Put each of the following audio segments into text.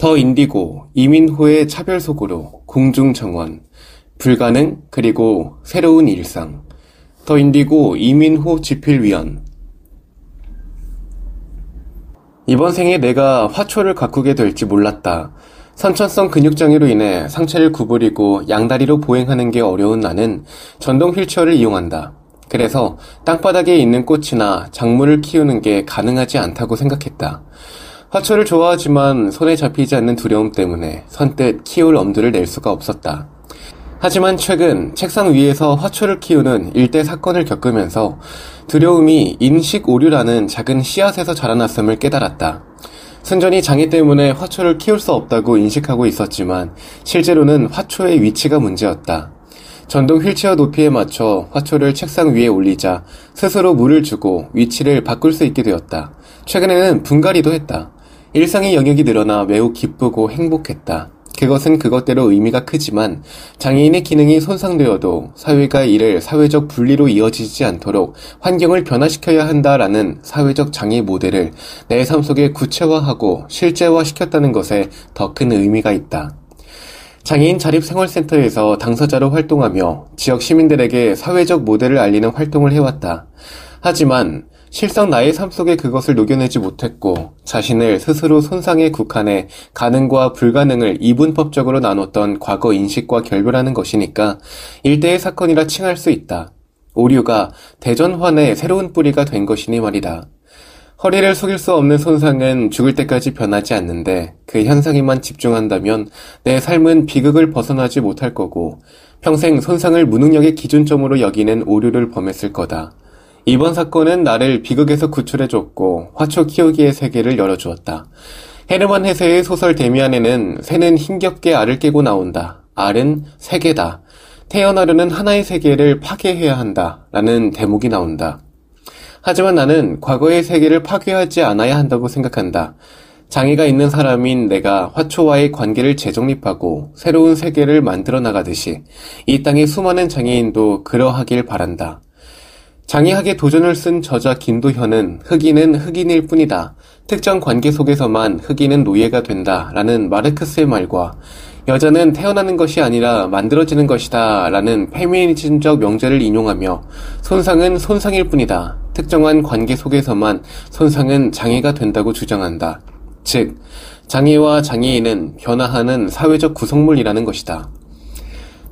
더 인디고, 이민호의 차별 속으로, 공중 정원, 불가능, 그리고 새로운 일상. 더 인디고, 이민호 지필위원. 이번 생에 내가 화초를 가꾸게 될지 몰랐다. 선천성 근육장애로 인해 상체를 구부리고 양다리로 보행하는 게 어려운 나는 전동 휠체어를 이용한다. 그래서 땅바닥에 있는 꽃이나 작물을 키우는 게 가능하지 않다고 생각했다. 화초를 좋아하지만 손에 잡히지 않는 두려움 때문에 선뜻 키울 엄두를 낼 수가 없었다. 하지만 최근 책상 위에서 화초를 키우는 일대 사건을 겪으면서 두려움이 인식 오류라는 작은 씨앗에서 자라났음을 깨달았다. 순전히 장애 때문에 화초를 키울 수 없다고 인식하고 있었지만 실제로는 화초의 위치가 문제였다. 전동 휠체어 높이에 맞춰 화초를 책상 위에 올리자 스스로 물을 주고 위치를 바꿀 수 있게 되었다. 최근에는 분갈이도 했다. 일상의 영역이 늘어나 매우 기쁘고 행복했다. 그것은 그것대로 의미가 크지만 장애인의 기능이 손상되어도 사회가 이를 사회적 분리로 이어지지 않도록 환경을 변화시켜야 한다라는 사회적 장애 모델을 내 삶 속에 구체화하고 실제화시켰다는 것에 더 큰 의미가 있다. 장애인 자립생활센터에서 당사자로 활동하며 지역 시민들에게 사회적 모델을 알리는 활동을 해왔다. 하지만 실상 나의 삶 속에 그것을 녹여내지 못했고 자신을 스스로 손상에 국한해 가능과 불가능을 이분법적으로 나눴던 과거 인식과 결별하는 것이니까 일대의 사건이라 칭할 수 있다. 오류가 대전환의 새로운 뿌리가 된 것이니 말이다. 허리를 속일 수 없는 손상은 죽을 때까지 변하지 않는데 그 현상에만 집중한다면 내 삶은 비극을 벗어나지 못할 거고 평생 손상을 무능력의 기준점으로 여기는 오류를 범했을 거다. 이번 사건은 나를 비극에서 구출해줬고 화초 키우기의 세계를 열어주었다. 헤르만 헤세의 소설 데미안에는 새는 힘겹게 알을 깨고 나온다. 알은 세계다. 태어나려는 하나의 세계를 파괴해야 한다. 라는 대목이 나온다. 하지만 나는 과거의 세계를 파괴하지 않아야 한다고 생각한다. 장애가 있는 사람인 내가 화초와의 관계를 재정립하고 새로운 세계를 만들어 나가듯이 이 땅의 수많은 장애인도 그러하길 바란다. 장애학의 도전을 쓴 저자 김도현은 흑인은 흑인일 뿐이다. 특정 관계 속에서만 흑인은 노예가 된다. 라는 마르크스의 말과 여자는 태어나는 것이 아니라 만들어지는 것이다. 라는 페미니즘적 명제를 인용하며 손상은 손상일 뿐이다. 특정한 관계 속에서만 손상은 장애가 된다고 주장한다. 즉, 장애와 장애인은 변화하는 사회적 구성물이라는 것이다.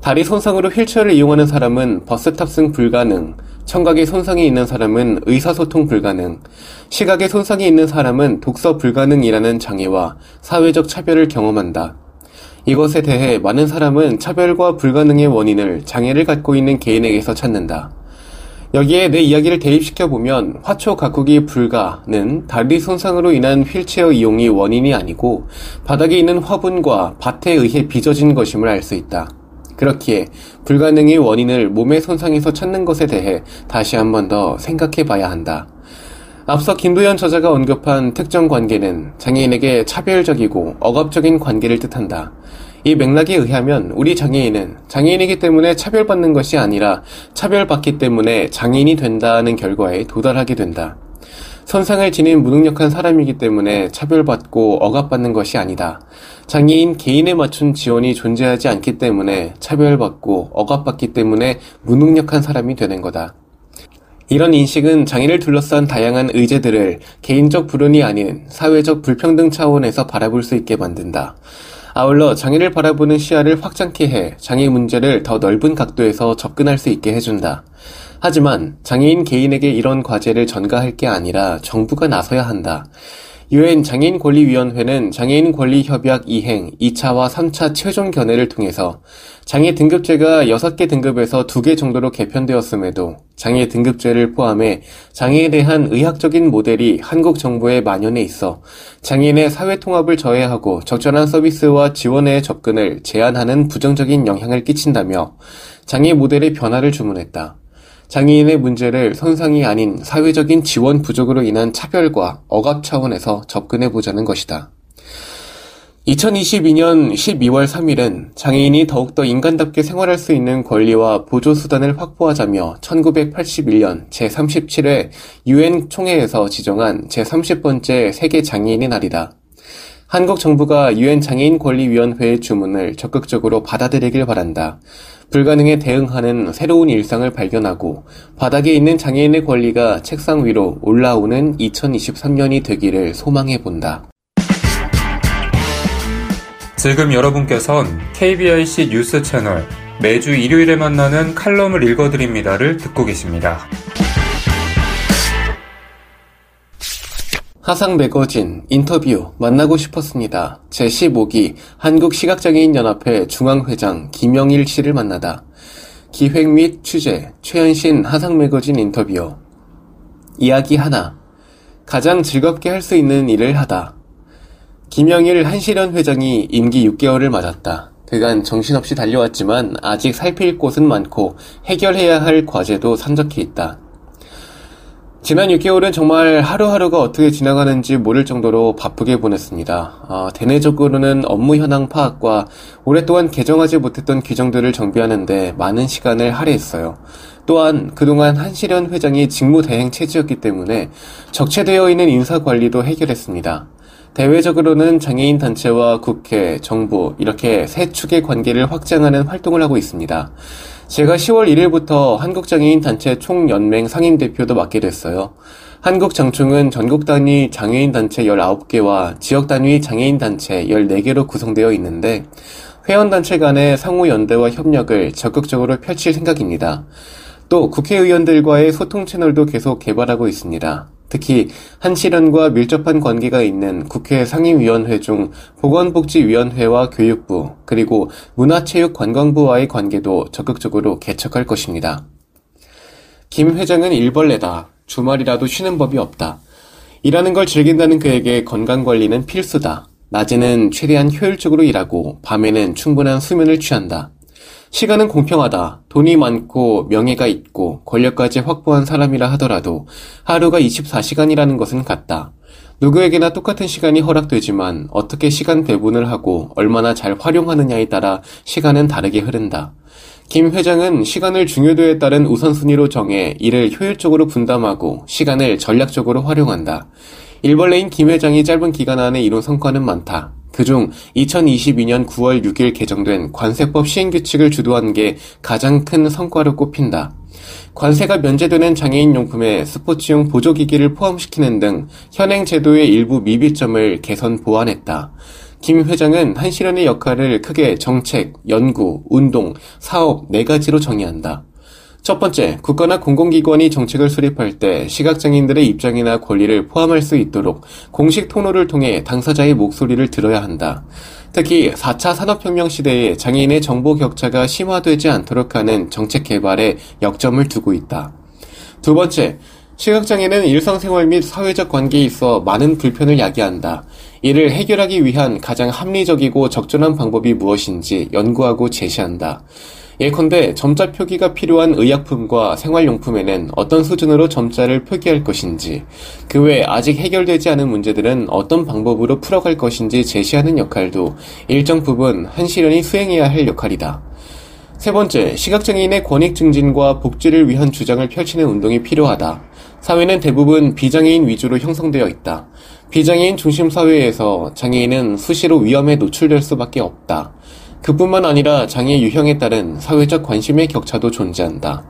다리 손상으로 휠체어를 이용하는 사람은 버스 탑승 불가능, 청각에 손상이 있는 사람은 의사소통 불가능, 시각에 손상이 있는 사람은 독서 불가능이라는 장애와 사회적 차별을 경험한다. 이것에 대해 많은 사람은 차별과 불가능의 원인을 장애를 갖고 있는 개인에게서 찾는다. 여기에 내 이야기를 대입시켜 보면 화초 가꾸기 불가는 다리 손상으로 인한 휠체어 이용이 원인이 아니고 바닥에 있는 화분과 밭에 의해 빚어진 것임을 알 수 있다. 그렇기에 불가능의 원인을 몸의 손상에서 찾는 것에 대해 다시 한 번 더 생각해 봐야 한다. 앞서 김도현 저자가 언급한 특정 관계는 장애인에게 차별적이고 억압적인 관계를 뜻한다. 이 맥락에 의하면 우리 장애인은 장애인이기 때문에 차별받는 것이 아니라 차별받기 때문에 장애인이 된다는 결과에 도달하게 된다. 손상을 지닌 무능력한 사람이기 때문에 차별받고 억압받는 것이 아니다. 장애인 개인에 맞춘 지원이 존재하지 않기 때문에 차별받고 억압받기 때문에 무능력한 사람이 되는 거다. 이런 인식은 장애를 둘러싼 다양한 의제들을 개인적 불운이 아닌 사회적 불평등 차원에서 바라볼 수 있게 만든다. 아울러 장애를 바라보는 시야를 확장케 해 장애 문제를 더 넓은 각도에서 접근할 수 있게 해준다. 하지만 장애인 개인에게 이런 과제를 전가할 게 아니라 정부가 나서야 한다. 유엔 장애인 권리위원회는 장애인 권리 협약 이행 2차와 3차 최종 견해를 통해서 장애 등급제가 6개 등급에서 2개 정도로 개편되었음에도 장애 등급제를 포함해 장애에 대한 의학적인 모델이 한국 정부에 만연해 있어 장애인의 사회 통합을 저해하고 적절한 서비스와 지원의 접근을 제한하는 부정적인 영향을 끼친다며 장애 모델의 변화를 주문했다. 장애인의 문제를 선상이 아닌 사회적인 지원 부족으로 인한 차별과 억압 차원에서 접근해 보자는 것이다. 2022년 12월 3일은 장애인이 더욱더 인간답게 생활할 수 있는 권리와 보조수단을 확보하자며 1981년 제37회 유엔 총회에서 지정한 제30번째 세계 장애인의 날이다. 한국 정부가 유엔 장애인 권리위원회의 주문을 적극적으로 받아들이길 바란다. 불가능에 대응하는 새로운 일상을 발견하고 바닥에 있는 장애인의 권리가 책상 위로 올라오는 2023년이 되기를 소망해 본다. 지금 여러분께선 KBIC 뉴스 채널 매주 일요일에 만나는 칼럼을 읽어드립니다를 듣고 계십니다. 하상 매거진 인터뷰 만나고 싶었습니다. 제15기 한국시각장애인연합회 중앙회장 김영일 씨를 만나다. 기획 및 취재 최현신 하상 매거진 인터뷰 이야기 하나 가장 즐겁게 할 수 있는 일을 하다. 김영일 한시련 회장이 임기 6개월을 맞았다. 그간 정신없이 달려왔지만 아직 살필 곳은 많고 해결해야 할 과제도 산적해 있다. 지난 6개월은 정말 하루하루가 어떻게 지나가는지 모를 정도로 바쁘게 보냈습니다. 어, 대내적으로는 업무 현황 파악과 오랫동안 개정하지 못했던 규정들을 정비하는데 많은 시간을 할애했어요. 또한 그동안 한시련 회장이 직무 대행 체제였기 때문에 적체되어 있는 인사 관리도 해결했습니다. 대외적으로는 장애인 단체와 국회, 정부 이렇게 세 축의 관계를 확장하는 활동을 하고 있습니다. 제가 10월 1일부터 한국장애인 단체 총연맹 상임 대표도 맡게 됐어요. 한국 장총은 전국 단위 장애인 단체 19개와 지역 단위 장애인 단체 14개로 구성되어 있는데 회원 단체 간의 상호 연대와 협력을 적극적으로 펼칠 생각입니다. 또 국회의원들과의 소통 채널도 계속 개발하고 있습니다. 특히 한시련과 밀접한 관계가 있는 국회 상임위원회 중 보건복지위원회와 교육부 그리고 문화체육관광부와의 관계도 적극적으로 개척할 것입니다. 김 회장은 일벌레다. 주말이라도 쉬는 법이 없다. 일하는 걸 즐긴다는 그에게 건강관리는 필수다. 낮에는 최대한 효율적으로 일하고 밤에는 충분한 수면을 취한다. 시간은 공평하다. 돈이 많고 명예가 있고 권력까지 확보한 사람이라 하더라도 하루가 24시간이라는 것은 같다. 누구에게나 똑같은 시간이 허락되지만 어떻게 시간 배분을 하고 얼마나 잘 활용하느냐에 따라 시간은 다르게 흐른다. 김 회장은 시간을 중요도에 따른 우선순위로 정해 이를 효율적으로 분담하고 시간을 전략적으로 활용한다. 일벌레인 김 회장이 짧은 기간 안에 이룬 성과는 많다. 그중 2022년 9월 6일 개정된 관세법 시행규칙을 주도한 게 가장 큰 성과로 꼽힌다. 관세가 면제되는 장애인 용품에 스포츠용 보조기기를 포함시키는 등 현행 제도의 일부 미비점을 개선 보완했다. 김 회장은 한시련의 역할을 크게 정책, 연구, 운동, 사업 네 가지로 정의한다. 첫 번째, 국가나 공공기관이 정책을 수립할 때 시각장애인들의 입장이나 권리를 포함할 수 있도록 공식 통로를 통해 당사자의 목소리를 들어야 한다. 특히 4차 산업혁명 시대에 장애인의 정보 격차가 심화되지 않도록 하는 정책 개발에 역점을 두고 있다. 두 번째, 시각장애는 일상생활 및 사회적 관계에 있어 많은 불편을 야기한다. 이를 해결하기 위한 가장 합리적이고 적절한 방법이 무엇인지 연구하고 제시한다. 예컨대 점자 표기가 필요한 의약품과 생활용품에는 어떤 수준으로 점자를 표기할 것인지, 그 외 아직 해결되지 않은 문제들은 어떤 방법으로 풀어갈 것인지 제시하는 역할도 일정 부분 한시련이 수행해야 할 역할이다. 세 번째, 시각장애인의 권익 증진과 복지를 위한 주장을 펼치는 운동이 필요하다. 사회는 대부분 비장애인 위주로 형성되어 있다. 비장애인 중심 사회에서 장애인은 수시로 위험에 노출될 수밖에 없다. 그뿐만 아니라 장애 유형에 따른 사회적 관심의 격차도 존재한다.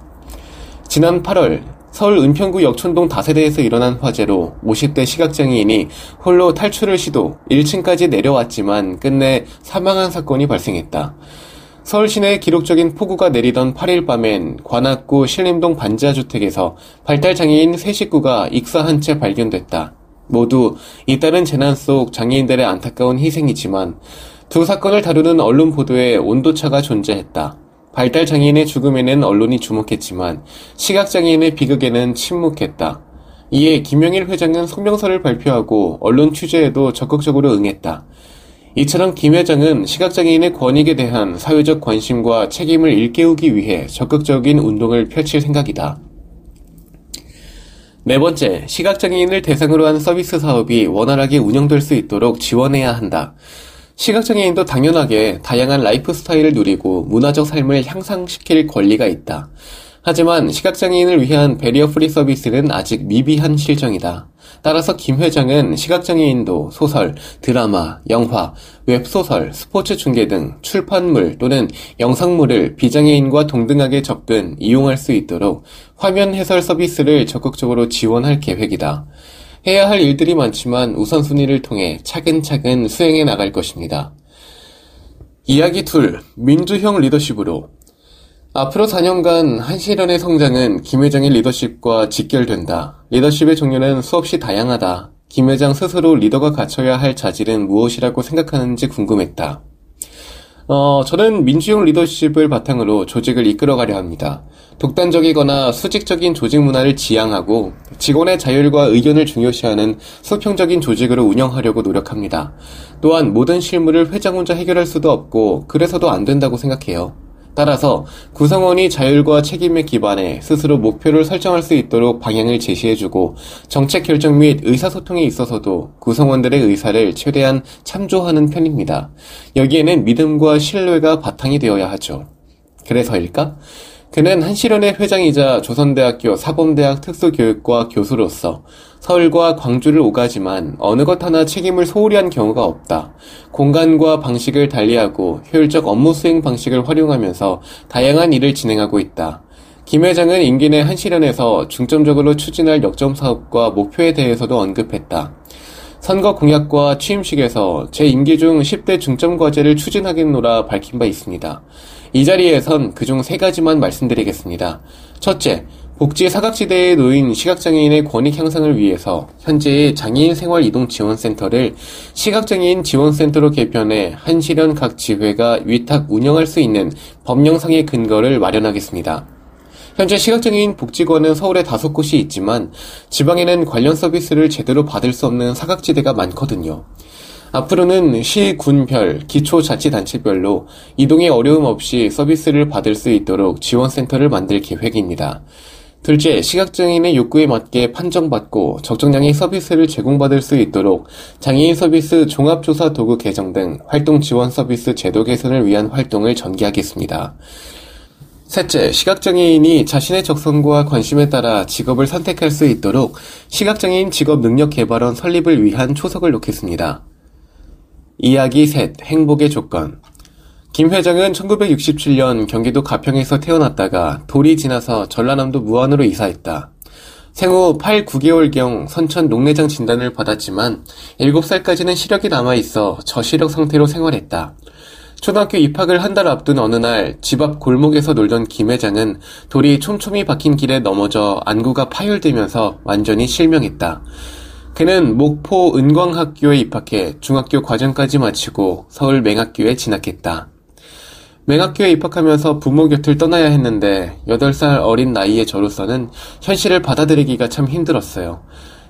지난 8월 서울 은평구 역촌동 다세대에서 일어난 화재로 50대 시각장애인이 홀로 탈출을 시도 1층까지 내려왔지만 끝내 사망한 사건이 발생했다. 서울 시내에 기록적인 폭우가 내리던 8일 밤엔 관악구 신림동 반지하주택에서 발달장애인 세 식구가 익사한 채 발견됐다. 모두 잇따른 재난 속 장애인들의 안타까운 희생이지만 두 사건을 다루는 언론 보도에 온도차가 존재했다. 발달장애인의 죽음에는 언론이 주목했지만 시각장애인의 비극에는 침묵했다. 이에 김영일 회장은 성명서를 발표하고 언론 취재에도 적극적으로 응했다. 이처럼 김 회장은 시각장애인의 권익에 대한 사회적 관심과 책임을 일깨우기 위해 적극적인 운동을 펼칠 생각이다. 네 번째, 시각장애인을 대상으로 한 서비스 사업이 원활하게 운영될 수 있도록 지원해야 한다. 시각장애인도 당연하게 다양한 라이프 스타일을 누리고 문화적 삶을 향상시킬 권리가 있다. 하지만 시각장애인을 위한 barrier free 서비스는 아직 미비한 실정이다. 따라서 김 회장은 시각장애인도 소설, 드라마, 영화, 웹소설, 스포츠 중계 등 출판물 또는 영상물을 비장애인과 동등하게 접근, 이용할 수 있도록 화면 해설 서비스를 적극적으로 지원할 계획이다. 해야 할 일들이 많지만 우선순위를 통해 차근차근 수행해 나갈 것입니다. 이야기 둘, 민주형 리더십으로 앞으로 4년간 한시련의 성장은 김 회장의 리더십과 직결된다. 리더십의 종류는 수없이 다양하다. 김 회장 스스로 리더가 갖춰야 할 자질은 무엇이라고 생각하는지 궁금했다. 어, 저는 민주형 리더십을 바탕으로 조직을 이끌어가려 합니다. 독단적이거나 수직적인 조직 문화를 지향하고 직원의 자율과 의견을 중요시하는 수평적인 조직으로 운영하려고 노력합니다. 또한 모든 실무를 회장 혼자 해결할 수도 없고 그래서도 안 된다고 생각해요. 따라서 구성원이 자율과 책임에 기반해 스스로 목표를 설정할 수 있도록 방향을 제시해주고 정책 결정 및 의사소통에 있어서도 구성원들의 의사를 최대한 참조하는 편입니다. 여기에는 믿음과 신뢰가 바탕이 되어야 하죠. 그래서일까? 그는 한시련의 회장이자 조선대학교 사범대학 특수교육과 교수로서 서울과 광주를 오가지만 어느 것 하나 책임을 소홀히 한 경우가 없다. 공간과 방식을 달리하고 효율적 업무 수행 방식을 활용하면서 다양한 일을 진행하고 있다. 김 회장은 임기 내 한시련에서 중점적으로 추진할 역점 사업과 목표에 대해서도 언급했다. 선거 공약과 취임식에서 제 임기 중 10대 중점 과제를 추진하겠노라 밝힌 바 있습니다. 이 자리에선 그중 세 가지만 말씀드리겠습니다. 첫째, 복지 사각지대에 놓인 시각장애인의 권익 향상을 위해서 현재의 장애인 생활 이동 지원센터를 시각장애인 지원센터로 개편해 한시련 각 지회가 위탁 운영할 수 있는 법령상의 근거를 마련하겠습니다. 현재 시각장애인 복지관은 서울에 다섯 곳이 있지만 지방에는 관련 서비스를 제대로 받을 수 없는 사각지대가 많거든요. 앞으로는 시, 군별, 기초자치단체별로 이동에 어려움 없이 서비스를 받을 수 있도록 지원센터를 만들 계획입니다. 둘째, 시각장애인의 욕구에 맞게 판정받고 적정량의 서비스를 제공받을 수 있도록 장애인 서비스 종합조사 도구 개정 등 활동 지원 서비스 제도 개선을 위한 활동을 전개하겠습니다. 셋째, 시각장애인이 자신의 적성과 관심에 따라 직업을 선택할 수 있도록 시각장애인 직업 능력 개발원 설립을 위한 초석을 놓겠습니다. 이야기 셋, 행복의 조건. 김 회장은 1967년 경기도 가평에서 태어났다가 돌이 지나서 전라남도 무안으로 이사했다. 생후 8, 9개월경 선천 녹내장 진단을 받았지만 7살까지는 시력이 남아있어 저시력 상태로 생활했다. 초등학교 입학을 한 달 앞둔 어느 날 집 앞 골목에서 놀던 김 회장은 돌이 촘촘히 박힌 길에 넘어져 안구가 파열되면서 완전히 실명했다. 그는 목포 은광학교에 입학해 중학교 과정까지 마치고 서울 맹학교에 진학했다. 맹학교에 입학하면서 부모 곁을 떠나야 했는데 8살 어린 나이의 저로서는 현실을 받아들이기가 참 힘들었어요.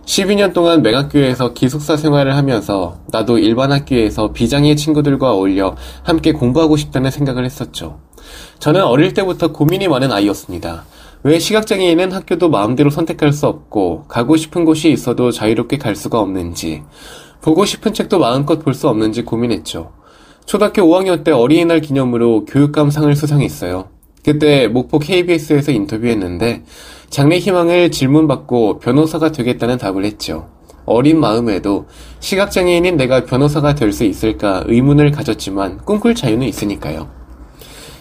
12년 동안 맹학교에서 기숙사 생활을 하면서 나도 일반 학교에서 비장의 친구들과 어울려 함께 공부하고 싶다는 생각을 했었죠. 저는 어릴 때부터 고민이 많은 아이였습니다. 왜 시각장애인은 학교도 마음대로 선택할 수 없고 가고 싶은 곳이 있어도 자유롭게 갈 수가 없는지 보고 싶은 책도 마음껏 볼 수 없는지 고민했죠. 초등학교 5학년 때 어린이날 기념으로 교육감상을 수상했어요. 그때 목포 KBS에서 인터뷰했는데 장래 희망을 질문받고 변호사가 되겠다는 답을 했죠. 어린 마음에도 시각장애인인 내가 변호사가 될 수 있을까 의문을 가졌지만 꿈꿀 자유는 있으니까요.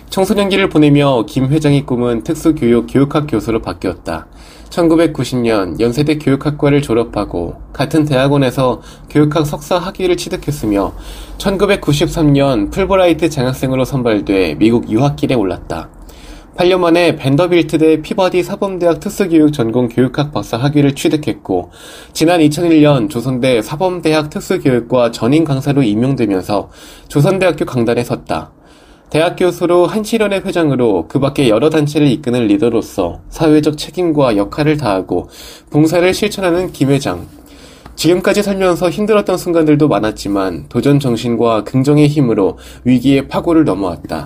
청소년기를 보내며 김 회장의 꿈은 특수교육 교육학 교수로 바뀌었다. 1990년 연세대 교육학과를 졸업하고 같은 대학원에서 교육학 석사 학위를 취득했으며 1993년 풀브라이트 장학생으로 선발돼 미국 유학길에 올랐다. 8년 만에 밴더빌트대 피버디 사범대학 특수교육 전공 교육학 박사 학위를 취득했고 지난 2001년 조선대 사범대학 특수교육과 전임 강사로 임용되면서 조선대학교 강단에 섰다. 대학 교수로 한시련의 회장으로 그 밖에 여러 단체를 이끄는 리더로서 사회적 책임과 역할을 다하고 봉사를 실천하는 김 회장. 지금까지 살면서 힘들었던 순간들도 많았지만 도전 정신과 긍정의 힘으로 위기의 파고를 넘어왔다.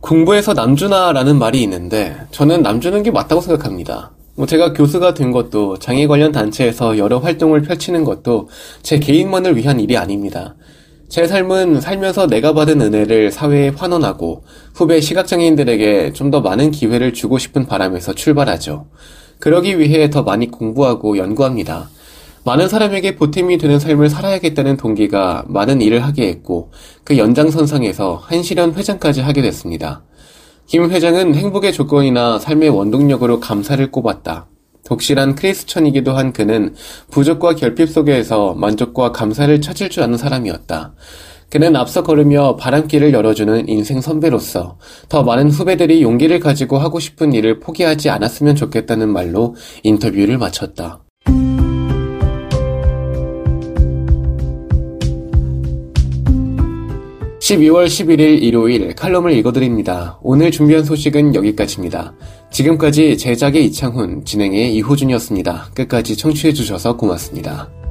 공부에서 남주나라는 말이 있는데 저는 남주는 게 맞다고 생각합니다. 뭐 제가 교수가 된 것도 장애 관련 단체에서 여러 활동을 펼치는 것도 제 개인만을 위한 일이 아닙니다. 제 삶은 살면서 내가 받은 은혜를 사회에 환원하고 후배 시각장애인들에게 좀 더 많은 기회를 주고 싶은 바람에서 출발하죠. 그러기 위해 더 많이 공부하고 연구합니다. 많은 사람에게 보탬이 되는 삶을 살아야겠다는 동기가 많은 일을 하게 했고 그 연장선상에서 한시련 회장까지 하게 됐습니다. 김 회장은 행복의 조건이나 삶의 원동력으로 감사를 꼽았다. 독실한 크리스천이기도 한 그는 부족과 결핍 속에서 만족과 감사를 찾을 줄 아는 사람이었다. 그는 앞서 걸으며 바람길을 열어주는 인생 선배로서 더 많은 후배들이 용기를 가지고 하고 싶은 일을 포기하지 않았으면 좋겠다는 말로 인터뷰를 마쳤다. 12월 11일 일요일 칼럼을 읽어드립니다. 오늘 준비한 소식은 여기까지입니다. 지금까지 제작의 이창훈, 진행의 이호준이었습니다. 끝까지 청취해주셔서 고맙습니다.